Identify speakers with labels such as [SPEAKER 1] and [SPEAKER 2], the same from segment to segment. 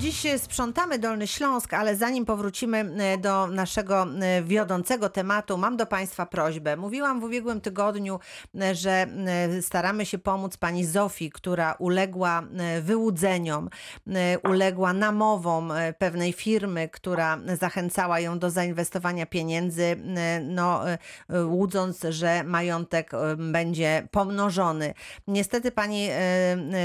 [SPEAKER 1] Dziś sprzątamy Dolny Śląsk, ale zanim powrócimy e, do naszego e, wiodącego tematu, mam do Państwa prośbę. Mówiłam w ubiegłym tygodniu, e, że staramy się pomóc pani Zofii, która uległa wyłudzeniom, uległa namowom pewnej firmy, która zachęcała ją do zainwestowania pieniędzy, no, łudząc, że majątek będzie pomnożony. Niestety pani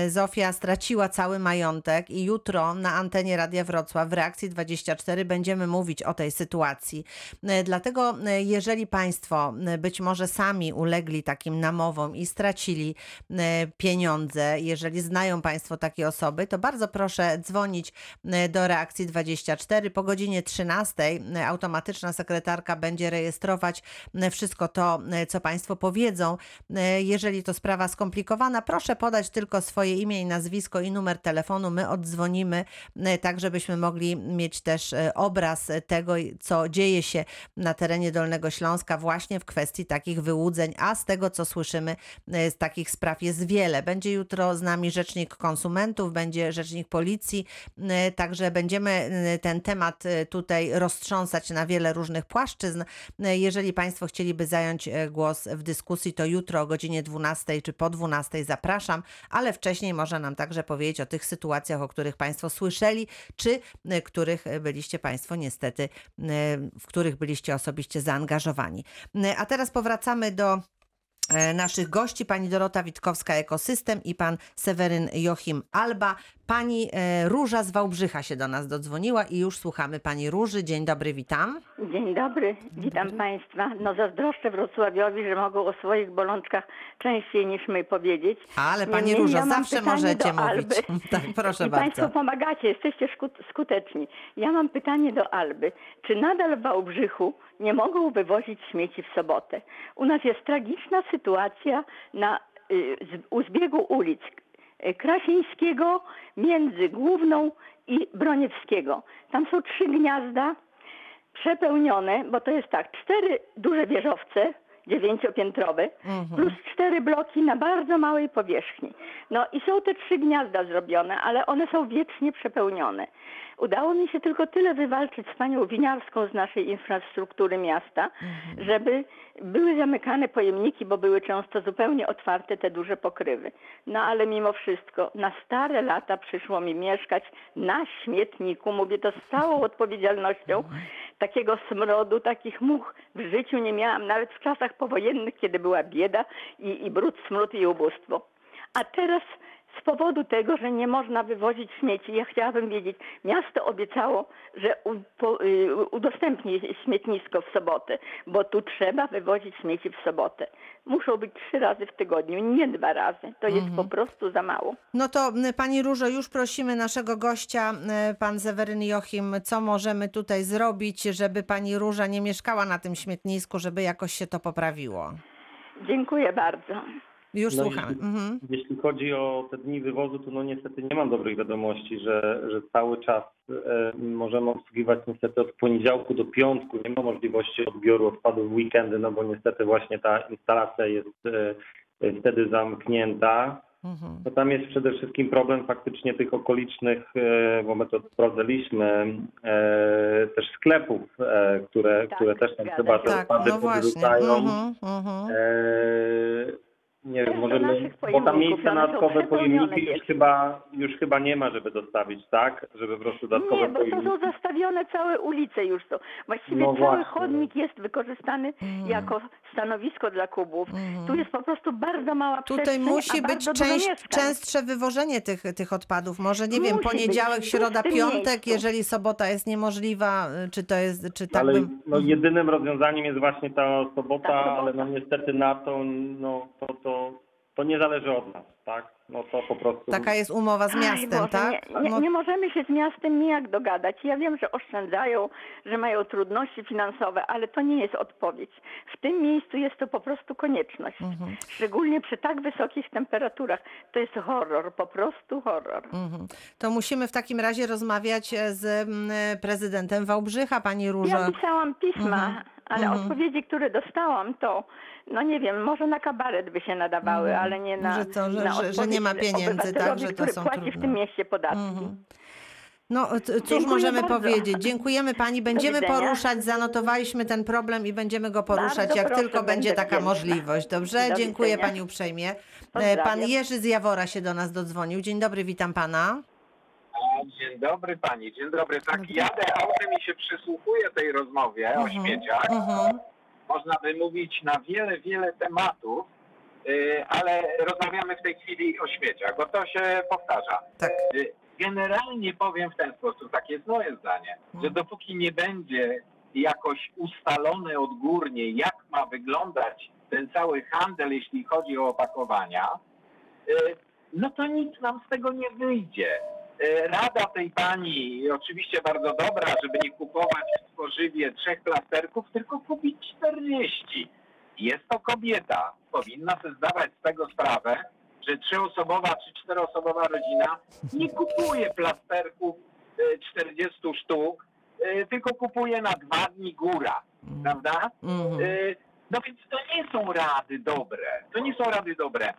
[SPEAKER 1] Zofia straciła cały majątek i jutro na antenie Radia Wrocław w Reakcji 24 będziemy mówić o tej sytuacji. E, Dlatego e, jeżeli Państwo e, być może sami ulegli takim namowom i stracili pieniądze, jeżeli znają Państwo takie osoby, to bardzo proszę dzwonić do Reakcji 24 po godzinie 13. e, Automatyczna sekretarka będzie rejestrować wszystko to, co Państwo powiedzą. Jeżeli to sprawa skomplikowana, proszę podać tylko swoje imię i nazwisko i numer telefonu. My oddzwonimy, tak żebyśmy mogli mieć też e, obraz tego, co dzieje się na terenie Dolnego Śląska właśnie w kwestii takich wyłudzeń, a z tego, co słyszymy, e, z takich spraw jest wiele. Będzie jutro z nami rzecznik konsumentów, będzie rzecznik policji, e, także będziemy e, ten temat e, tutaj roztrząsać na wiele różnych płaszczyzn. E, Jeżeli Państwo chcieliby zająć e, głos w dyskusji, to jutro o godzinie 12 czy po 12 zapraszam, ale wcześniej można nam także powiedzieć o tych sytuacjach, o których Państwo słyszeli, czy e, których e, byliście Państwo niestety, e, w których byliście osobiście zaangażowani. A teraz powracamy do naszych gości, pani Dorota Witkowska, Ekosystem i pan Seweryn Joachim Alba. Pani e, Róża z Wałbrzycha się do nas dodzwoniła i już słuchamy pani Róży. Dzień dobry, witam.
[SPEAKER 2] Dzień dobry, witam Państwa. No zazdroszczę Wrocławiowi, że mogą o swoich bolączkach częściej niż my powiedzieć.
[SPEAKER 1] Ale pani
[SPEAKER 2] Niemniej
[SPEAKER 1] Różo,
[SPEAKER 2] ja
[SPEAKER 1] zawsze możecie mówić. Tak, proszę
[SPEAKER 2] I Państwo
[SPEAKER 1] bardzo.
[SPEAKER 2] pomagacie, jesteście skuteczni. Ja mam pytanie do Alby. Czy nadal w Wałbrzychu nie mogą wywozić śmieci w sobotę? U nas jest tragiczna sytuacja na, y, z, u zbiegu ulic Krasińskiego między Główną i Broniewskiego. Tam są trzy gniazda przepełnione, bo to jest tak, cztery duże wieżowce, dziewięciopiętrowe, plus cztery bloki na bardzo małej powierzchni. No i są te trzy gniazda zrobione, ale one są wiecznie przepełnione. Udało mi się tylko tyle wywalczyć z panią Winiarską z naszej infrastruktury miasta, żeby były zamykane pojemniki, bo były często zupełnie otwarte te duże pokrywy. No ale mimo wszystko na stare lata przyszło mi mieszkać na śmietniku, mówię to z całą odpowiedzialnością, takiego smrodu, takich much w życiu nie miałam, nawet w czasach powojennych, kiedy była bieda i, i brud, smród i ubóstwo. A teraz z powodu tego, że nie można wywozić śmieci, ja chciałabym wiedzieć, miasto obiecało, że u, po, y, udostępni śmietnisko w sobotę, bo tu trzeba wywozić śmieci w sobotę. Muszą być trzy razy w tygodniu, nie dwa razy. To jest po prostu za mało.
[SPEAKER 1] No to m, pani Różo, już prosimy naszego gościa, e, pan Seweryn Joachim, co możemy tutaj zrobić, żeby pani Róża nie mieszkała na tym śmietnisku, żeby jakoś się to poprawiło.
[SPEAKER 2] Dziękuję bardzo.
[SPEAKER 1] Już
[SPEAKER 3] No
[SPEAKER 1] słuchamy.
[SPEAKER 3] jeśli-
[SPEAKER 1] Mhm.
[SPEAKER 3] Jeśli chodzi o te dni wywozu, to no niestety nie mam dobrych wiadomości, że, że cały czas e, możemy obsługiwać niestety od poniedziałku do piątku. Nie ma możliwości odbioru odpadów w weekendy, no bo niestety właśnie ta instalacja jest e, e, wtedy zamknięta.
[SPEAKER 1] Mhm.
[SPEAKER 3] No tam jest przede wszystkim problem faktycznie tych okolicznych, e, bo my to sprawdzaliśmy, e, też sklepów, e, które,
[SPEAKER 2] Tak,
[SPEAKER 3] które też tam chyba te
[SPEAKER 1] Tak,
[SPEAKER 3] odpady
[SPEAKER 1] no
[SPEAKER 3] podrzucają.
[SPEAKER 1] Mhm, mhm.
[SPEAKER 3] Eee, nie wiem,
[SPEAKER 2] do
[SPEAKER 3] możemy,
[SPEAKER 2] naszych
[SPEAKER 3] bo tam
[SPEAKER 2] pojemników,
[SPEAKER 3] miejsca
[SPEAKER 2] one
[SPEAKER 3] na dodatkowe
[SPEAKER 2] przepełnione
[SPEAKER 3] pojemniki już chyba, już chyba nie ma, żeby dostawić, tak? Żeby po prostu dodatkowe
[SPEAKER 2] Nie, bo to
[SPEAKER 3] pojemniki.
[SPEAKER 2] są zastawione całe ulice już są. Właściwie
[SPEAKER 3] No
[SPEAKER 2] cały
[SPEAKER 3] właśnie.
[SPEAKER 2] chodnik jest wykorzystany
[SPEAKER 1] Mm.
[SPEAKER 2] jako stanowisko dla kubów.
[SPEAKER 1] Mhm.
[SPEAKER 2] Tu jest po prostu bardzo mała
[SPEAKER 1] Tutaj musi
[SPEAKER 2] a
[SPEAKER 1] być część, częstsze wywożenie tych, tych odpadów. Może, nie wiem,
[SPEAKER 2] Musi
[SPEAKER 1] poniedziałek,
[SPEAKER 2] być
[SPEAKER 1] środa, piątek,
[SPEAKER 2] miejscu.
[SPEAKER 1] jeżeli sobota jest niemożliwa, y, czy to jest, czy tak
[SPEAKER 3] ale
[SPEAKER 1] bym...
[SPEAKER 3] no, jedynym rozwiązaniem jest właśnie ta sobota,
[SPEAKER 2] Ta sobota.
[SPEAKER 3] ale no niestety na to, no to, to, to nie zależy od nas, tak? No to po prostu...
[SPEAKER 1] Taka jest umowa z miastem,
[SPEAKER 2] Boże,
[SPEAKER 1] tak?
[SPEAKER 2] Nie, nie, nie możemy się z miastem nijak dogadać. Ja wiem, że oszczędzają, że mają trudności finansowe, ale to nie jest odpowiedź. W tym miejscu jest to po prostu konieczność.
[SPEAKER 1] Mhm.
[SPEAKER 2] Szczególnie przy tak wysokich temperaturach. To jest horror, po prostu horror.
[SPEAKER 1] mhm. To musimy w takim razie rozmawiać e, z mm, prezydentem Wałbrzycha, pani Różo.
[SPEAKER 2] Ja pisałam pisma,
[SPEAKER 1] Mhm.
[SPEAKER 2] Ale
[SPEAKER 1] Mhm.
[SPEAKER 2] odpowiedzi, które dostałam, to no nie wiem, może na kabaret by się nadawały,
[SPEAKER 1] Mhm.
[SPEAKER 2] ale nie na,
[SPEAKER 1] Że co, że-
[SPEAKER 2] na
[SPEAKER 1] że- że nie ma pieniędzy, tak, że to są
[SPEAKER 2] płaci w
[SPEAKER 1] trudne.
[SPEAKER 2] tym mieście podatki.
[SPEAKER 1] Mhm. No c- cóż
[SPEAKER 2] Dziękuję
[SPEAKER 1] możemy
[SPEAKER 2] bardzo.
[SPEAKER 1] powiedzieć? Dziękujemy pani, będziemy poruszać, zanotowaliśmy ten problem i będziemy go poruszać,
[SPEAKER 2] Bardzo
[SPEAKER 1] jak
[SPEAKER 2] proszę,
[SPEAKER 1] tylko będzie taka
[SPEAKER 2] wdzięczna.
[SPEAKER 1] możliwość. Dobrze?
[SPEAKER 2] Do
[SPEAKER 1] Dziękuję pani uprzejmie. E,
[SPEAKER 2] Pozdrawiam.
[SPEAKER 1] Pan Jerzy z Jawora się do nas dodzwonił. Dzień dobry, witam pana.
[SPEAKER 4] Dzień dobry pani, dzień dobry. Tak,
[SPEAKER 1] Dobry.
[SPEAKER 4] jadę autem i się przysłuchuję tej rozmowie o
[SPEAKER 1] Mhm,
[SPEAKER 4] śmieciach.
[SPEAKER 1] Mhm.
[SPEAKER 4] Można by mówić na wiele, wiele tematów, y, ale rozmawiamy w tej chwili o śmieciach, bo to się powtarza.
[SPEAKER 1] Tak.
[SPEAKER 4] Y, Generalnie powiem w ten sposób, takie jest moje zdanie, że
[SPEAKER 1] Mhm.
[SPEAKER 4] dopóki nie będzie jakoś ustalone odgórnie, jak ma wyglądać ten cały handel, jeśli chodzi o opakowania, y, no to nic nam z tego nie wyjdzie. Y, Rada tej pani oczywiście bardzo dobra, żeby nie kupować w spożywie trzech plasterków, tylko kupić 40. Jest to kobieta. Powinna sobie zdawać z tego sprawę, że trzyosobowa czy czteroosobowa rodzina nie kupuje plasterków y, 40 sztuk, y, tylko kupuje na dwa dni góra, prawda?
[SPEAKER 1] Mhm.
[SPEAKER 4] No więc to nie są rady dobre. To nie są rady dobre.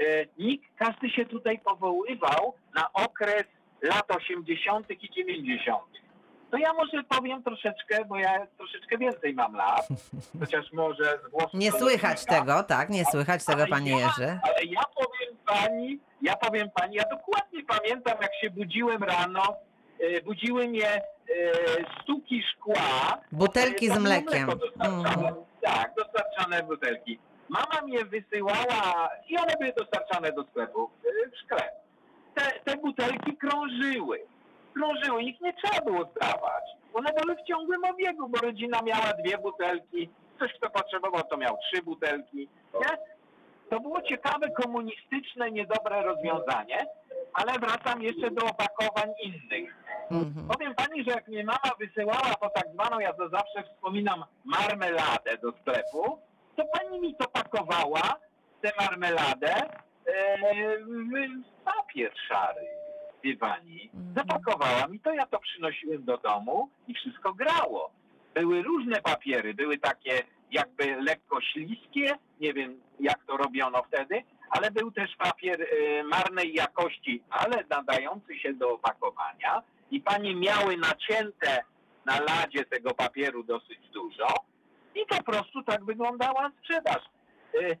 [SPEAKER 4] Y, Nikt, każdy się tutaj powoływał na okres lat 80. i 90. To ja może powiem troszeczkę, bo ja troszeczkę więcej mam lat, chociaż może z głosu
[SPEAKER 1] Nie słychać tego, tak? Nie słychać tego,
[SPEAKER 4] Ale
[SPEAKER 1] panie
[SPEAKER 4] ja-
[SPEAKER 1] Jerzy.
[SPEAKER 4] Ale ja powiem pani, ja powiem pani, ja dokładnie pamiętam, jak się budziłem rano, e, budziły mnie e, stuki szkła.
[SPEAKER 1] Butelki
[SPEAKER 4] e,
[SPEAKER 1] z mlekiem.
[SPEAKER 4] mleko dostarczane.
[SPEAKER 1] Mhm.
[SPEAKER 4] Tak, dostarczane butelki. Mama mnie wysyłała i one były dostarczane do sklepu w szkle. Te, te butelki krążyły. Krążyły, ich nie trzeba było zdawać. One były w ciągłym obiegu, bo rodzina miała dwie butelki. Ktoś, kto potrzebował, to miał trzy butelki. Nie? To było ciekawe, komunistyczne, niedobre rozwiązanie, ale wracam jeszcze do opakowań innych.
[SPEAKER 1] Mhm.
[SPEAKER 4] Powiem pani, że jak mnie mama wysyłała po tak zwaną, ja to zawsze wspominam, marmeladę do sklepu, to pani mi to pakowała, tę marmeladę, w papier szary, wie pani.
[SPEAKER 1] Mhm.
[SPEAKER 4] Zapakowała mi to, ja to przynosiłem do domu i wszystko grało. Były różne papiery, były takie jakby lekko śliskie, nie wiem jak to robiono wtedy, ale był też papier e, marnej jakości, ale nadający się do opakowania i panie miały nacięte na ladzie tego papieru dosyć dużo i po prostu tak wyglądała sprzedaż. E,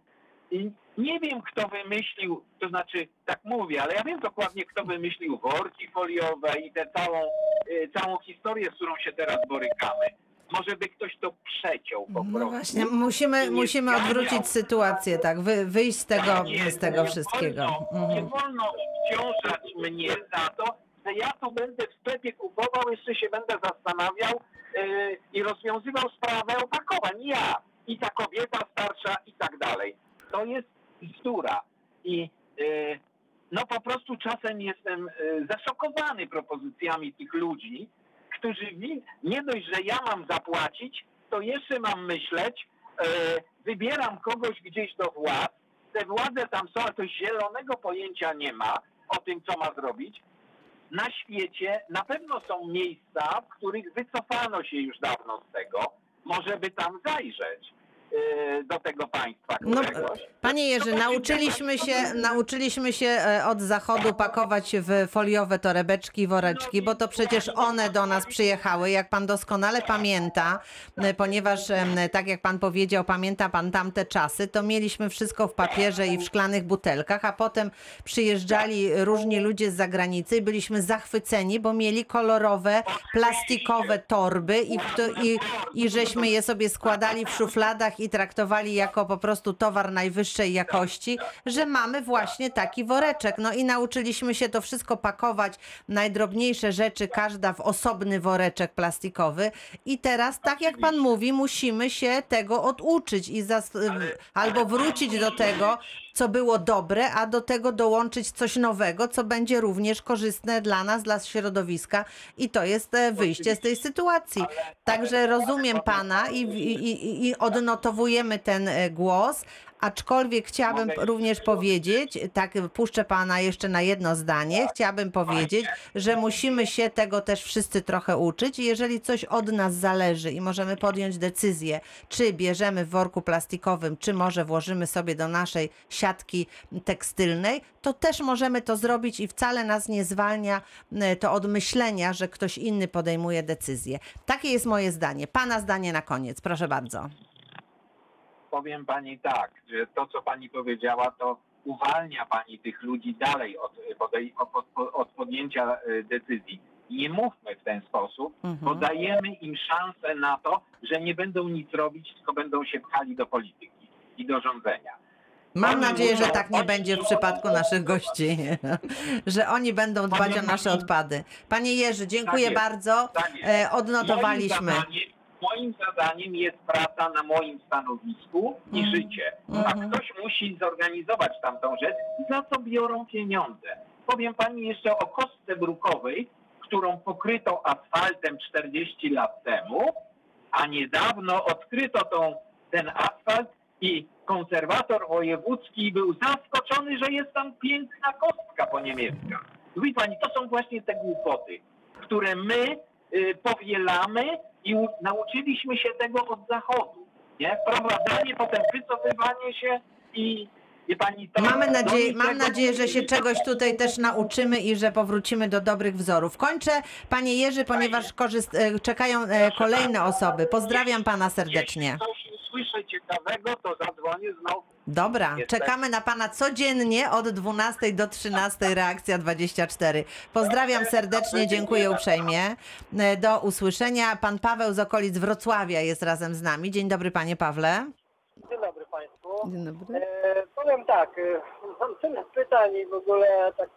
[SPEAKER 4] I nie wiem, kto wymyślił, to znaczy, tak mówię, ale ja wiem dokładnie, kto wymyślił worki foliowe i tę całą, e, całą historię, z którą się teraz borykamy. Może by ktoś to przeciął po prostu.
[SPEAKER 1] No właśnie, musimy,
[SPEAKER 4] Nie
[SPEAKER 1] musimy odwrócić sytuację, tak, wy, wyjść z tego,
[SPEAKER 4] Nie,
[SPEAKER 1] z tego
[SPEAKER 4] nie
[SPEAKER 1] wszystkiego.
[SPEAKER 4] Wolno, Nie
[SPEAKER 1] Mhm.
[SPEAKER 4] wolno obciążać mnie za to, że ja tu będę w sklepie kupował, jeszcze się będę zastanawiał i rozwiązywał sprawę opakowań. Ja i ta kobieta starsza i tak dalej. To jest bzdura. I yy, no po prostu czasem jestem yy, zaszokowany propozycjami tych ludzi, którzy nie dość, że ja mam zapłacić, to jeszcze mam myśleć, wybieram kogoś gdzieś do władz, te władze tam są, ale to zielonego pojęcia nie ma o tym, co ma zrobić. Na świecie na pewno są miejsca, w których wycofano się już dawno z tego. Może by tam zajrzeć do tego państwa
[SPEAKER 1] No. Panie Jerzy,
[SPEAKER 4] No to
[SPEAKER 1] nauczyliśmy się, nauczyliśmy się e, od zachodu pakować w foliowe torebeczki i woreczki, bo to przecież one do nas przyjechały, jak pan doskonale pamięta, e, ponieważ tak jak pan powiedział, pamięta pan tamte czasy, to mieliśmy wszystko w papierze i w szklanych butelkach, a potem przyjeżdżali różni ludzie z zagranicy i byliśmy zachwyceni, bo mieli kolorowe, plastikowe torby i, i, i żeśmy je sobie składali w szufladach i traktowali jako po prostu towar najwyższej jakości, że mamy właśnie taki woreczek. No i nauczyliśmy się to wszystko pakować, najdrobniejsze rzeczy, każda w osobny woreczek plastikowy i teraz, tak jak pan mówi, musimy się tego oduczyć i zas- albo wrócić do tego, co było dobre, a do tego dołączyć coś nowego, co będzie również korzystne dla nas, dla środowiska. I to jest e, wyjście z tej sytuacji. Także rozumiem pana i, i, i, odnotowujemy ten e, głos, Aczkolwiek chciałabym również powiedzieć, tak puszczę pana jeszcze na jedno zdanie, chciałabym powiedzieć, że musimy się tego też wszyscy trochę uczyć i jeżeli coś od nas zależy i możemy podjąć decyzję, czy bierzemy w worku plastikowym, czy może włożymy sobie do naszej siatki tekstylnej, to też możemy to zrobić i wcale nas nie zwalnia e, to od myślenia, że ktoś inny podejmuje decyzję. Takie jest moje zdanie. Pana zdanie na koniec, proszę bardzo.
[SPEAKER 4] Powiem pani tak, że to, co pani powiedziała, to uwalnia pani tych ludzi dalej od, podej- od, od, od podjęcia y, decyzji. Nie mówmy w ten sposób,
[SPEAKER 1] Mhm.
[SPEAKER 4] bo dajemy im szansę na to, że nie będą nic robić, tylko będą się pchali do polityki i do rządzenia.
[SPEAKER 1] Mam nadzieję, że tak nie będzie w przypadku naszych gości, że oni będą dbać o nasze odpady. Panie Jerzy, dziękuję
[SPEAKER 4] Tak
[SPEAKER 1] bardzo.
[SPEAKER 4] Tak.
[SPEAKER 1] E, Odnotowaliśmy.
[SPEAKER 4] Moim zadaniem, jest praca na moim stanowisku i
[SPEAKER 1] Mhm.
[SPEAKER 4] życie. A ktoś musi zorganizować tamtą rzecz, za co biorą pieniądze. Powiem pani jeszcze o kostce brukowej, którą pokryto asfaltem 40 lat temu, a niedawno odkryto tą, ten asfalt i konserwator wojewódzki był zaskoczony, że jest tam piękna kostka po niemiecka. Mówi pani, to są właśnie te głupoty, które my y, powielamy i nauczyliśmy się tego od zachodu. Nie? Wprowadzanie, potem wycofywanie się i to.
[SPEAKER 1] Mamy nadzieję, mam nadzieję, że się czegoś tutaj też nauczymy i że powrócimy do dobrych wzorów. Kończę, panie Jerzy, ponieważ korzyst- e, czekają e, kolejne osoby. Pozdrawiam pana serdecznie.
[SPEAKER 4] Usłyszę ciekawego, to zadzwonię znowu.
[SPEAKER 1] Dobra,
[SPEAKER 4] Jestem.
[SPEAKER 1] czekamy na pana codziennie od 12 do 13 reakcja 24. Pozdrawiam serdecznie, dziękuję uprzejmie. E, Do usłyszenia. Pan Paweł z okolic Wrocławia jest razem z nami. Dzień dobry, panie Pawle.
[SPEAKER 5] Dzień dobry Państwu.
[SPEAKER 1] Dzień dobry.
[SPEAKER 5] E, powiem tak, e, mam tyle pytań i w ogóle tak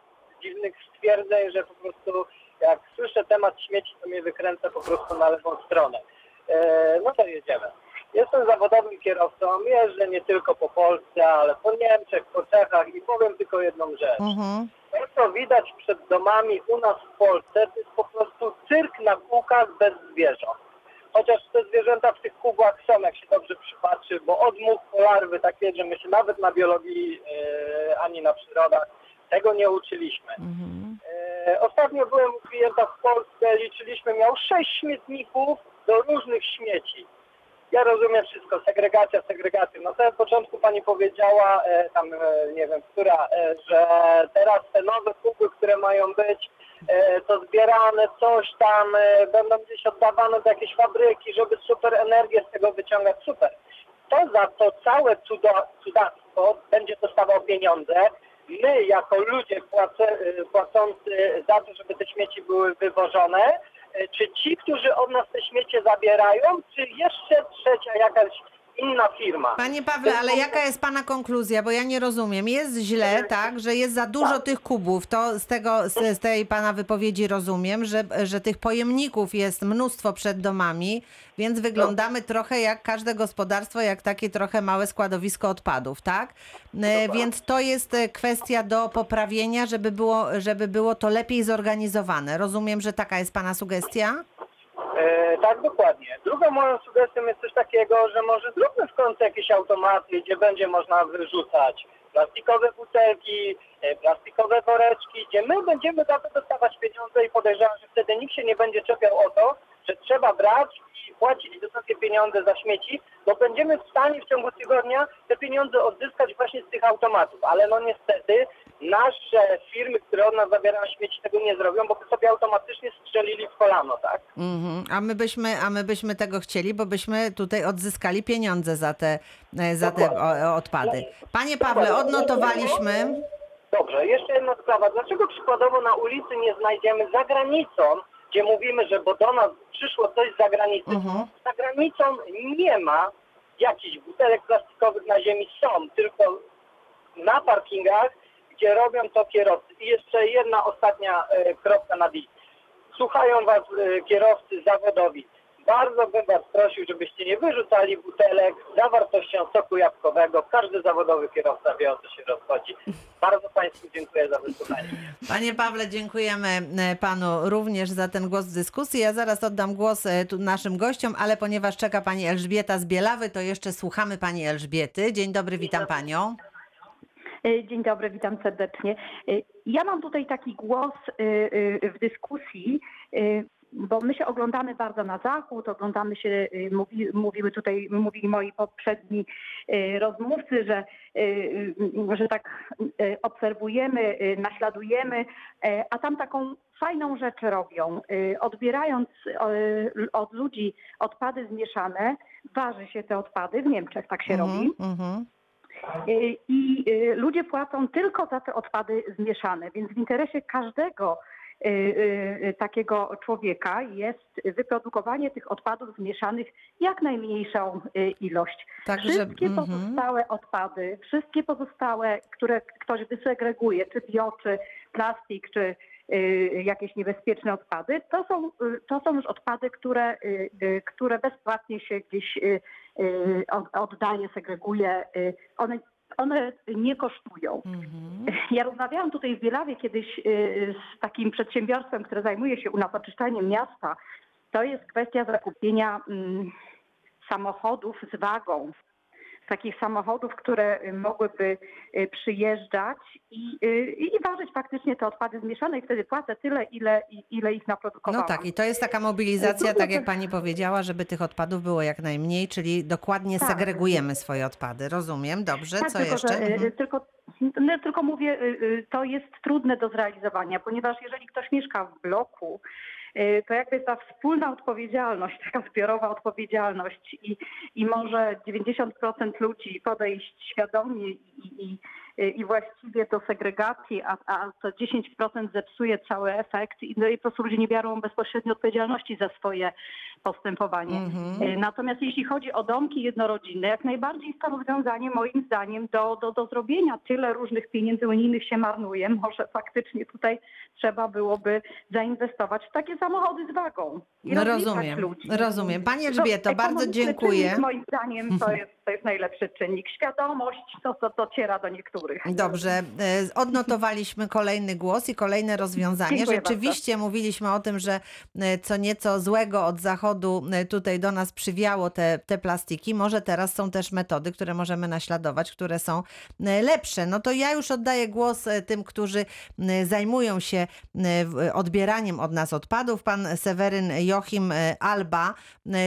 [SPEAKER 5] dziwnych stwierdzeń, że po prostu jak słyszę temat śmieci, to mnie wykręca po prostu na lewą stronę. E, no to jedziemy. Jestem zawodowym kierowcą, jeżdżę nie tylko po Polsce, ale po Niemczech, po Czechach i powiem tylko jedną rzecz.
[SPEAKER 1] Mhm.
[SPEAKER 5] To, co widać przed domami u nas w Polsce, to jest po prostu cyrk na kółkach bez zwierząt. Chociaż te zwierzęta w tych kubłach są, jak się dobrze przypatrzy, bo od much po larwy, tak wie, że my się nawet na biologii e, ani na przyrodach tego nie uczyliśmy.
[SPEAKER 1] Mhm.
[SPEAKER 5] E, ostatnio byłem u klienta w Polsce, liczyliśmy, miał sześć śmietników do różnych śmieci. Ja rozumiem wszystko, segregacja, segregacja. Na samym początku pani powiedziała, e, tam e, nie wiem, która, e, że teraz te nowe kubły, które mają być, e, to zbierane coś tam, e, będą gdzieś oddawane do jakiejś fabryki, żeby super energię z tego wyciągać. Super. To za to całe cuda, cudactwo będzie dostawał pieniądze. My jako ludzie e, płacący za to, żeby te śmieci były wywożone, czy ci, którzy od nas te śmiecie zabierają, czy jeszcze trzecia jakaś inna firma?
[SPEAKER 1] Panie Pawle, ale jaka jest pana konkluzja? Bo ja nie rozumiem. Jest źle, tak, że jest za dużo tych kubów. To z tego, z, z tej pana wypowiedzi rozumiem, że, że tych pojemników jest mnóstwo przed domami, więc wyglądamy trochę jak każde gospodarstwo, jak takie trochę małe składowisko odpadów, tak? E, Więc to jest e, kwestia do poprawienia, żeby było, żeby było to lepiej zorganizowane. Rozumiem, że taka jest pana sugestia?
[SPEAKER 5] E, tak, dokładnie. Drugą moją sugestią jest coś takiego, że może zróbmy w końcu jakieś automaty, gdzie będzie można wyrzucać plastikowe butelki, e, plastikowe woreczki, gdzie my będziemy za to dostawać pieniądze i podejrzewam, że wtedy nikt się nie będzie czepiał o to, że trzeba brać i płacić wysokie pieniądze za śmieci, bo będziemy w stanie w ciągu tygodnia te pieniądze odzyskać właśnie z tych automatów. Ale no niestety nasze firmy, które od nas zabierają śmieci, tego nie zrobią, bo by sobie automatycznie strzelili w kolano, tak?
[SPEAKER 1] Mhm. A, my byśmy, a my byśmy tego chcieli, bo byśmy tutaj odzyskali pieniądze za te, e, za te o, odpady. Panie Pawle, odnotowaliśmy.
[SPEAKER 5] Dobrze, jeszcze jedna sprawa. Dlaczego przykładowo na ulicy nie znajdziemy za granicą, gdzie mówimy, że bo do nas przyszło coś z zagranicy,
[SPEAKER 1] Mhm.
[SPEAKER 5] za granicą nie ma jakichś butelek plastikowych na ziemi, są tylko na parkingach, gdzie robią to kierowcy. I jeszcze jedna ostatnia e, kropka na D. Słuchają Was e, kierowcy zawodowi. bardzo bym Was prosił, żebyście nie wyrzucali butelek z zawartością soku jabłkowego. Każdy zawodowy kierowca wie, o co się rozchodzi. Bardzo Państwu dziękuję za wysłuchanie.
[SPEAKER 1] Panie Pawle, dziękujemy e, panu również za ten głos w dyskusji. Ja zaraz oddam głos naszym gościom, ale ponieważ czeka pani Elżbieta z Bielawy, to jeszcze słuchamy pani Elżbiety. Dzień dobry, witam panią.
[SPEAKER 6] E, Dzień dobry, witam serdecznie. E, Ja mam tutaj taki głos e, w dyskusji, bo my się oglądamy bardzo na zachód, oglądamy się, mówi, mówiły tutaj, mówili moi poprzedni rozmówcy, że, że tak obserwujemy, naśladujemy, a tam taką fajną rzecz robią. Odbierając od ludzi odpady zmieszane, waży się te odpady, w Niemczech tak się robi.
[SPEAKER 1] Mhm, mhm.
[SPEAKER 6] Y, I y, ludzie płacą tylko za te odpady zmieszane, więc w interesie każdego y, takiego człowieka jest wyprodukowanie tych odpadów zmieszanych jak najmniejszą ilość.
[SPEAKER 1] Tak, że-
[SPEAKER 6] wszystkie
[SPEAKER 1] mhm.
[SPEAKER 6] pozostałe odpady, wszystkie pozostałe, które ktoś wysegreguje, czy bio, czy plastik, czy jakieś niebezpieczne odpady, to są, to są już odpady, które, które bezpłatnie się gdzieś y, od- oddaje, segreguje. y, One, one nie kosztują.
[SPEAKER 1] Mhm.
[SPEAKER 6] Ja rozmawiałam tutaj w Bielawie kiedyś y, z takim przedsiębiorstwem, które zajmuje się u nas oczyszczaniem miasta. To jest kwestia zakupienia mm, samochodów z wagą. Takich samochodów, które y, mogłyby y, przyjeżdżać i, y, i ważyć faktycznie te odpady zmieszane i wtedy płacę tyle, ile, ile ich naprodukowałam.
[SPEAKER 1] No tak, i to jest taka mobilizacja, tak jak pani powiedziała, żeby tych odpadów było jak najmniej, czyli dokładnie
[SPEAKER 6] Tak.
[SPEAKER 1] segregujemy swoje odpady. Rozumiem, dobrze,
[SPEAKER 6] Tak,
[SPEAKER 1] co
[SPEAKER 6] tylko,
[SPEAKER 1] jeszcze?
[SPEAKER 6] Że,
[SPEAKER 1] Mhm.
[SPEAKER 6] tylko, no, tylko mówię, to jest trudne do zrealizowania, ponieważ jeżeli ktoś mieszka w bloku, to jakby ta wspólna odpowiedzialność, taka zbiorowa odpowiedzialność i, i może 90% ludzi podejść świadomie i, i, i właściwie do segregacji, a, a to 10% zepsuje cały efekt i, no i po prostu ludzie nie biorą bezpośrednio odpowiedzialności za swoje postępowanie.
[SPEAKER 1] Mhm.
[SPEAKER 6] Y, Natomiast jeśli chodzi o domki jednorodzinne, jak najbardziej jest to rozwiązanie moim zdaniem do, do, do zrobienia. Tyle różnych pieniędzy unijnych się marnuje. Może faktycznie tutaj trzeba byłoby zainwestować w takie samochody z wagą.
[SPEAKER 1] No rozumiem,
[SPEAKER 6] ludzi.
[SPEAKER 1] rozumiem. Pani
[SPEAKER 6] To
[SPEAKER 1] Elżbieto, bardzo dziękuję.
[SPEAKER 6] Czynnik, moim zdaniem to jest, to jest najlepszy czynnik. Świadomość to, to dociera do niektórych.
[SPEAKER 1] Dobrze, e, odnotowaliśmy kolejny głos i kolejne rozwiązanie.
[SPEAKER 6] Dziękuję
[SPEAKER 1] Rzeczywiście mówiliśmy o tym, że e, co nieco złego od zachodu e, tutaj do nas przywiało te, te plastiki. Może teraz są też metody, które możemy naśladować, które są e, lepsze. No to ja już oddaję głos e, tym, którzy zajmują się odbieraniem od nas odpadów. Pan Seweryn Joachim Alba,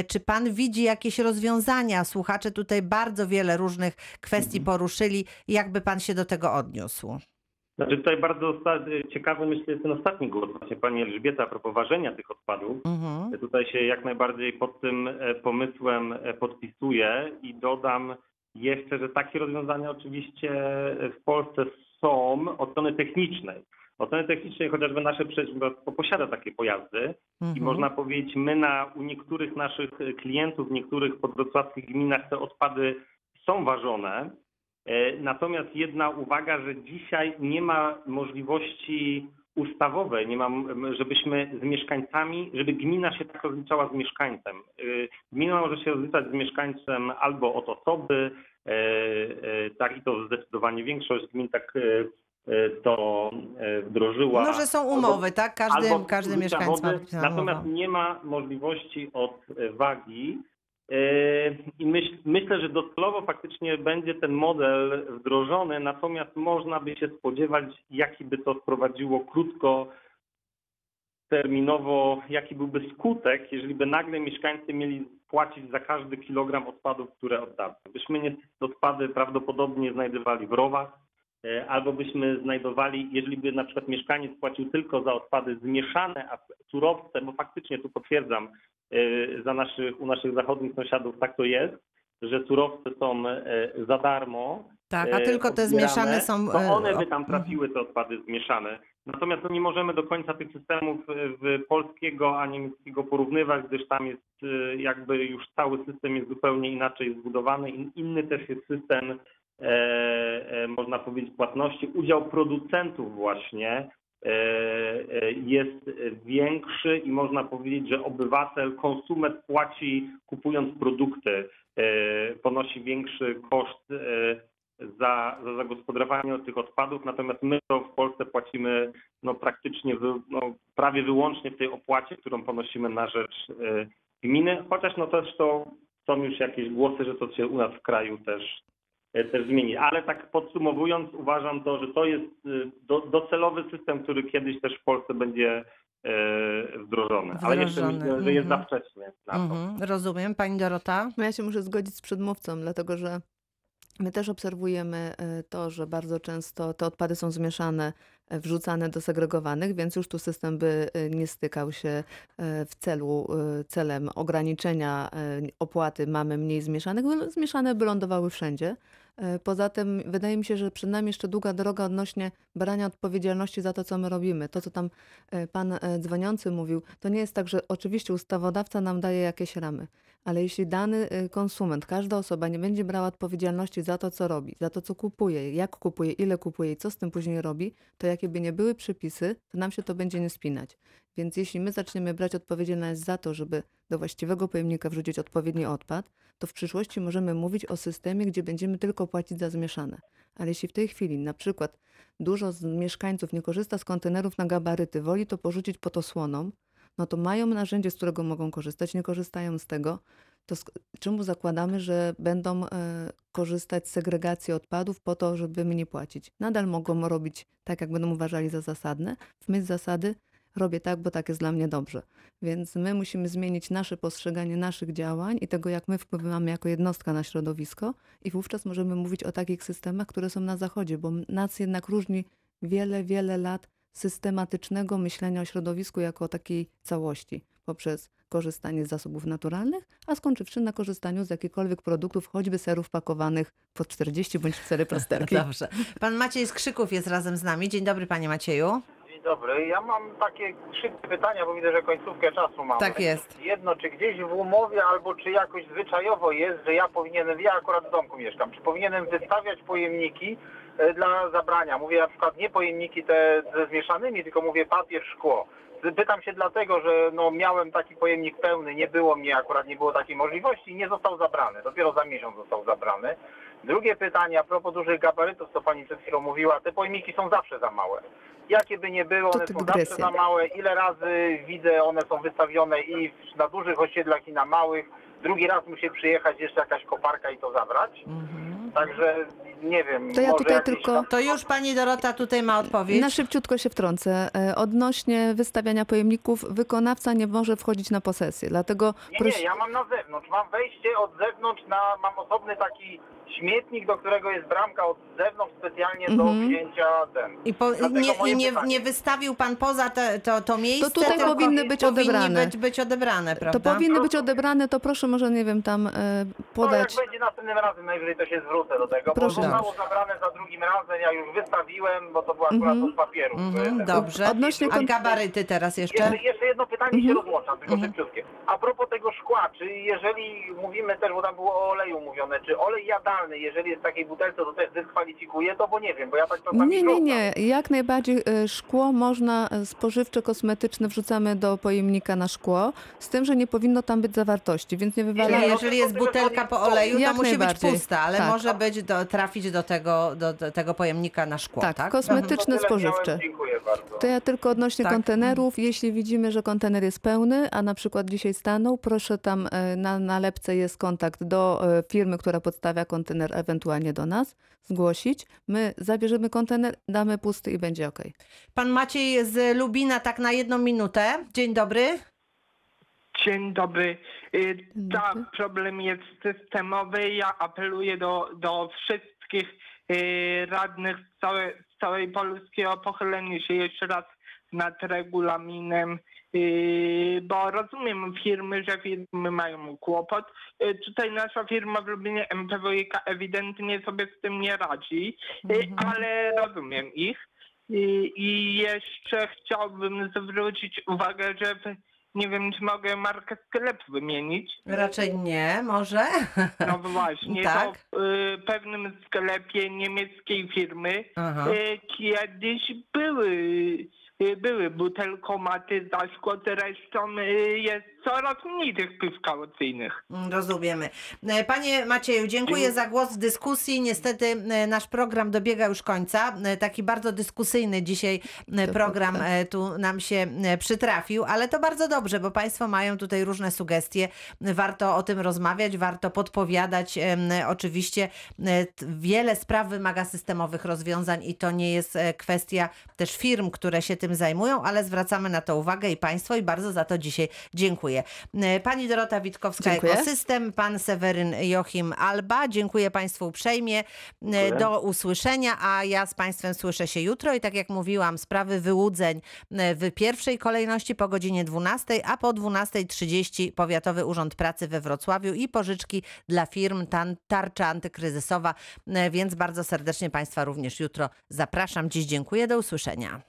[SPEAKER 1] czy pan widzi jakieś rozwiązania? Słuchacze tutaj bardzo wiele różnych kwestii poruszyli. Jakby pan się do tego odniósł?
[SPEAKER 3] Znaczy tutaj bardzo ciekawy myślę jest ten ostatni głos właśnie pani Elżbieta a propos ważenia tych odpadów.
[SPEAKER 1] Mhm.
[SPEAKER 3] Tutaj się jak najbardziej pod tym e, pomysłem e, podpisuję i dodam jeszcze, że takie rozwiązania oczywiście w Polsce są od strony technicznej. Od strony technicznej chociażby nasze przedsiębiorstwo posiada takie pojazdy i
[SPEAKER 1] Mhm.
[SPEAKER 3] można powiedzieć, my na, u niektórych naszych klientów, w niektórych podwrocławskich gminach te odpady są ważone. E, Natomiast jedna uwaga, że dzisiaj nie ma możliwości ustawowej, nie mam, żebyśmy z mieszkańcami, żeby gmina się tak rozliczała z mieszkańcem. Y, Gmina może się rozliczać z mieszkańcem albo od osoby, e, e, tak i to zdecydowanie większość gmin tak e, e, to e, wdrożyła.
[SPEAKER 1] No, że są
[SPEAKER 3] Albo-
[SPEAKER 1] umowy, tak? Każdy,
[SPEAKER 3] albo
[SPEAKER 1] każdy mieszkańc ma
[SPEAKER 3] Natomiast nie ma możliwości od e, wagi. E, I myśl, myślę, że docelowo faktycznie będzie ten model wdrożony, natomiast można by się spodziewać, jaki by to wprowadziło krótko terminowo, jaki byłby skutek, jeżeli by nagle mieszkańcy mieli płacić za każdy kilogram odpadów, które oddadzą. Byśmy nie odpady prawdopodobnie znajdowali w rowach, e, albo byśmy znajdowali, jeżeli by na przykład mieszkaniec płacił tylko za odpady zmieszane, a surowce, bo faktycznie tu potwierdzam, za naszych, u naszych zachodnich sąsiadów tak to jest, że surowce są e, za darmo.
[SPEAKER 1] Tak, a
[SPEAKER 3] e,
[SPEAKER 1] tylko te zmieszane są...
[SPEAKER 3] To
[SPEAKER 1] e,
[SPEAKER 3] one by tam trafiły, te odpady zmieszane. Natomiast no, nie możemy do końca tych systemów e, w polskiego, a niemieckiego porównywać, gdyż tam jest e, jakby już cały system jest zupełnie inaczej zbudowany. In- Inny też jest system, e, e, można powiedzieć, płatności. Udział producentów właśnie e, e, jest większy i można powiedzieć, że obywatel, konsument płaci kupując produkty, e, ponosi większy koszt e, za, za zagospodarowanie tych odpadów, natomiast my to w Polsce płacimy no, praktycznie no, prawie wyłącznie w tej opłacie, którą ponosimy na rzecz e, gminy, chociaż no też to są już jakieś głosy, że to się u nas w kraju też, e, też zmieni. Ale tak podsumowując, uważam to, że to jest e, do, docelowy system, który kiedyś też w Polsce będzie e, wdrożony. Ale jeszcze myślę, że jest za
[SPEAKER 1] mhm.
[SPEAKER 3] wcześnie na to.
[SPEAKER 1] Mhm, rozumiem. Pani Dorota?
[SPEAKER 7] No Ja się muszę zgodzić z przedmówcą, dlatego że my też obserwujemy e, to, że bardzo często te odpady są zmieszane, e, wrzucane do segregowanych, więc już tu system by e, nie stykał się e, w celu, e, celem ograniczenia e, opłaty mamy mniej zmieszanych, bo zmieszane by lądowały wszędzie. E, Poza tym wydaje mi się, że przed nami jeszcze długa droga odnośnie brania odpowiedzialności za to, co my robimy. To, co tam e, pan e, dzwoniący mówił, to nie jest tak, że oczywiście ustawodawca nam daje jakieś ramy, ale jeśli dany y, konsument, każda osoba nie będzie brała odpowiedzialności za to, co robi, za to, co kupuje, jak kupuje, ile kupuje i co z tym później robi, to jakie by nie były przepisy, to nam się to będzie nie spinać. Więc jeśli my zaczniemy brać odpowiedzialność za to, żeby do właściwego pojemnika wrzucić odpowiedni odpad, to w przyszłości możemy mówić o systemie, gdzie będziemy tylko płacić za zmieszane. Ale jeśli w tej chwili na przykład dużo z mieszkańców nie korzysta z kontenerów na gabaryty, woli to porzucić pod osłoną, no to mają narzędzie, z którego mogą korzystać, nie korzystają z tego, to sk- czemu zakładamy, że będą e, korzystać z segregacji odpadów po to, żeby mniej płacić? Nadal mogą robić tak, jak będą uważali za zasadne. W myśl zasady robię tak, bo tak jest dla mnie dobrze. Więc my musimy zmienić nasze postrzeganie naszych działań i tego, jak my wpływamy jako jednostka na środowisko i wówczas możemy mówić o takich systemach, które są na zachodzie, bo nas jednak różni wiele, wiele lat systematycznego myślenia o środowisku jako o takiej całości poprzez korzystanie z zasobów naturalnych, a skończywszy na korzystaniu z jakichkolwiek produktów, choćby serów pakowanych pod 40 bądź 4 plasterki.
[SPEAKER 1] Dobrze. Pan Maciej z Krzyków jest razem z nami. Dzień dobry, panie Macieju.
[SPEAKER 8] Dzień dobry. Ja mam takie szybkie pytania, bo widzę, że końcówkę czasu mamy.
[SPEAKER 1] Tak jest.
[SPEAKER 8] Jedno, czy gdzieś w umowie, albo czy jakoś zwyczajowo jest, że ja powinienem, ja akurat w domku mieszkam, czy powinienem wystawiać pojemniki dla zabrania? Mówię na przykład nie pojemniki te ze zmieszanymi, tylko mówię papier, szkło. Pytam się dlatego, że no, miałem taki pojemnik pełny, nie było mnie, akurat nie było takiej możliwości i nie został zabrany. Dopiero za miesiąc został zabrany. Drugie pytanie, a propos dużych gabarytów, co pani przed chwilą mówiła, te pojemniki są zawsze za małe. Jakie by nie było, one są zawsze za małe. Ile razy widzę, one są wystawione i na dużych osiedlach i na małych. Drugi raz musi przyjechać jeszcze jakaś koparka i to zabrać. Także nie wiem.
[SPEAKER 7] To ja
[SPEAKER 8] może
[SPEAKER 7] tutaj tylko-
[SPEAKER 8] tam-
[SPEAKER 1] To już pani Dorota tutaj ma odpowiedź.
[SPEAKER 7] Na szybciutko się wtrącę. E, Odnośnie wystawiania pojemników, wykonawca nie może wchodzić na posesję, dlatego
[SPEAKER 8] Nie,
[SPEAKER 7] prosi-
[SPEAKER 8] nie, ja mam na zewnątrz. Mam wejście od zewnątrz, na, mam osobny taki śmietnik, do którego jest bramka od zewnątrz specjalnie do
[SPEAKER 7] Mhm.
[SPEAKER 8] wzięcia ten.
[SPEAKER 1] I, po,
[SPEAKER 8] Dlatego
[SPEAKER 1] nie,
[SPEAKER 8] moje
[SPEAKER 1] i nie,
[SPEAKER 8] pytanie.
[SPEAKER 1] nie wystawił pan poza te, to, to miejsce,
[SPEAKER 7] tutaj
[SPEAKER 1] tylko
[SPEAKER 7] powinny być
[SPEAKER 1] powinni
[SPEAKER 7] odebrane.
[SPEAKER 1] Być, być odebrane, prawda?
[SPEAKER 7] to powinny być odebrane, to proszę może, nie wiem, tam e,
[SPEAKER 8] No
[SPEAKER 7] podać.
[SPEAKER 8] jak będzie następnym razem, najwyżej to się zwrócę do tego,
[SPEAKER 7] Proszę.
[SPEAKER 8] bo zostało zabrane za drugim razem, ja już wystawiłem, bo to było akurat
[SPEAKER 7] Mhm.
[SPEAKER 8] od papieru.
[SPEAKER 1] Mhm, dobrze.
[SPEAKER 7] Odnośnie
[SPEAKER 1] A
[SPEAKER 7] kon-
[SPEAKER 1] gabaryty teraz jeszcze?
[SPEAKER 8] Jeszcze, jeszcze jedno pytanie się rozłączam, tylko szybciutkie. A propos tego szkła, czy jeżeli mówimy też, bo tam było o oleju mówione, czy olej jadalny, jeżeli jest w takiej butelce, to też dyskwalifikuje to, bo nie wiem, bo ja tak czasami
[SPEAKER 7] Nie, nie, nie. Jak najbardziej e, szkło można, e, spożywcze, kosmetyczne wrzucamy do pojemnika na szkło, z tym, że nie powinno tam być zawartości, więc nie
[SPEAKER 1] Czyli
[SPEAKER 7] wywalamy.
[SPEAKER 1] jeżeli jest butelka po oleju, to musi być pusta, ale
[SPEAKER 7] Tak.
[SPEAKER 1] może być do, trafić do tego, do, do tego pojemnika na szkło, tak?
[SPEAKER 7] Tak, kosmetyczne,
[SPEAKER 8] To tyle
[SPEAKER 7] spożywcze.
[SPEAKER 8] miałem, Dziękuję bardzo.
[SPEAKER 7] To ja tylko odnośnie
[SPEAKER 1] Tak.
[SPEAKER 7] kontenerów. Jeśli widzimy, że kontener jest pełny, a na przykład dzisiaj stanął, proszę tam e, na nalepce jest kontakt do firmy, która podstawia kontener, ewentualnie do nas, zgłosić. My zabierzemy kontener, damy pusty i będzie ok.
[SPEAKER 1] Pan Maciej z Lubina, tak na jedną minutę. Dzień dobry.
[SPEAKER 9] Dzień dobry. Tak, problem jest systemowy. Ja apeluję do, do wszystkich y, radnych z całej, z całej Polski o pochylenie się jeszcze raz nad regulaminem, y, bo rozumiem firmy, że firmy mają kłopot. Y, Tutaj nasza firma w Lubinie MPWiK ewidentnie sobie z tym nie radzi, y, ale rozumiem ich. I, jeszcze chciałbym zwrócić uwagę, że nie wiem, czy mogę markę sklepu wymienić.
[SPEAKER 1] Raczej nie, może?
[SPEAKER 9] No właśnie,
[SPEAKER 1] Tak.
[SPEAKER 9] to w pewnym sklepie niemieckiej firmy
[SPEAKER 1] Aha.
[SPEAKER 9] kiedyś były były butelkomaty za szkło, zresztą y, jest coraz mniej tych piw kaucyjnych.
[SPEAKER 1] Mm, Rozumiemy. E, Panie Macieju, dziękuję za głos w dyskusji. Niestety e, nasz program dobiega już końca. E, Taki bardzo dyskusyjny dzisiaj e,
[SPEAKER 7] To
[SPEAKER 1] program e, tu nam się przytrafił, ale to bardzo dobrze, bo Państwo mają tutaj różne sugestie. Warto o tym rozmawiać, warto podpowiadać. Oczywiście wiele spraw wymaga systemowych rozwiązań i to nie jest kwestia też firm, które się tym zajmują, ale zwracamy na to uwagę i Państwo i bardzo za to dzisiaj dziękuję. E, Pani Dorota Witkowska,
[SPEAKER 7] Dziękuję.
[SPEAKER 1] Ekosystem, pan Seweryn Joachim Alba. Dziękuję Państwu uprzejmie. E, Do usłyszenia, a ja z Państwem słyszę się jutro i tak jak mówiłam, sprawy wyłudzeń e, w pierwszej kolejności po godzinie 12, a po 12.30 Powiatowy Urząd Pracy we Wrocławiu i pożyczki dla firm, tan- tarcza antykryzysowa, więc bardzo serdecznie Państwa również jutro zapraszam. Dziś dziękuję, do usłyszenia.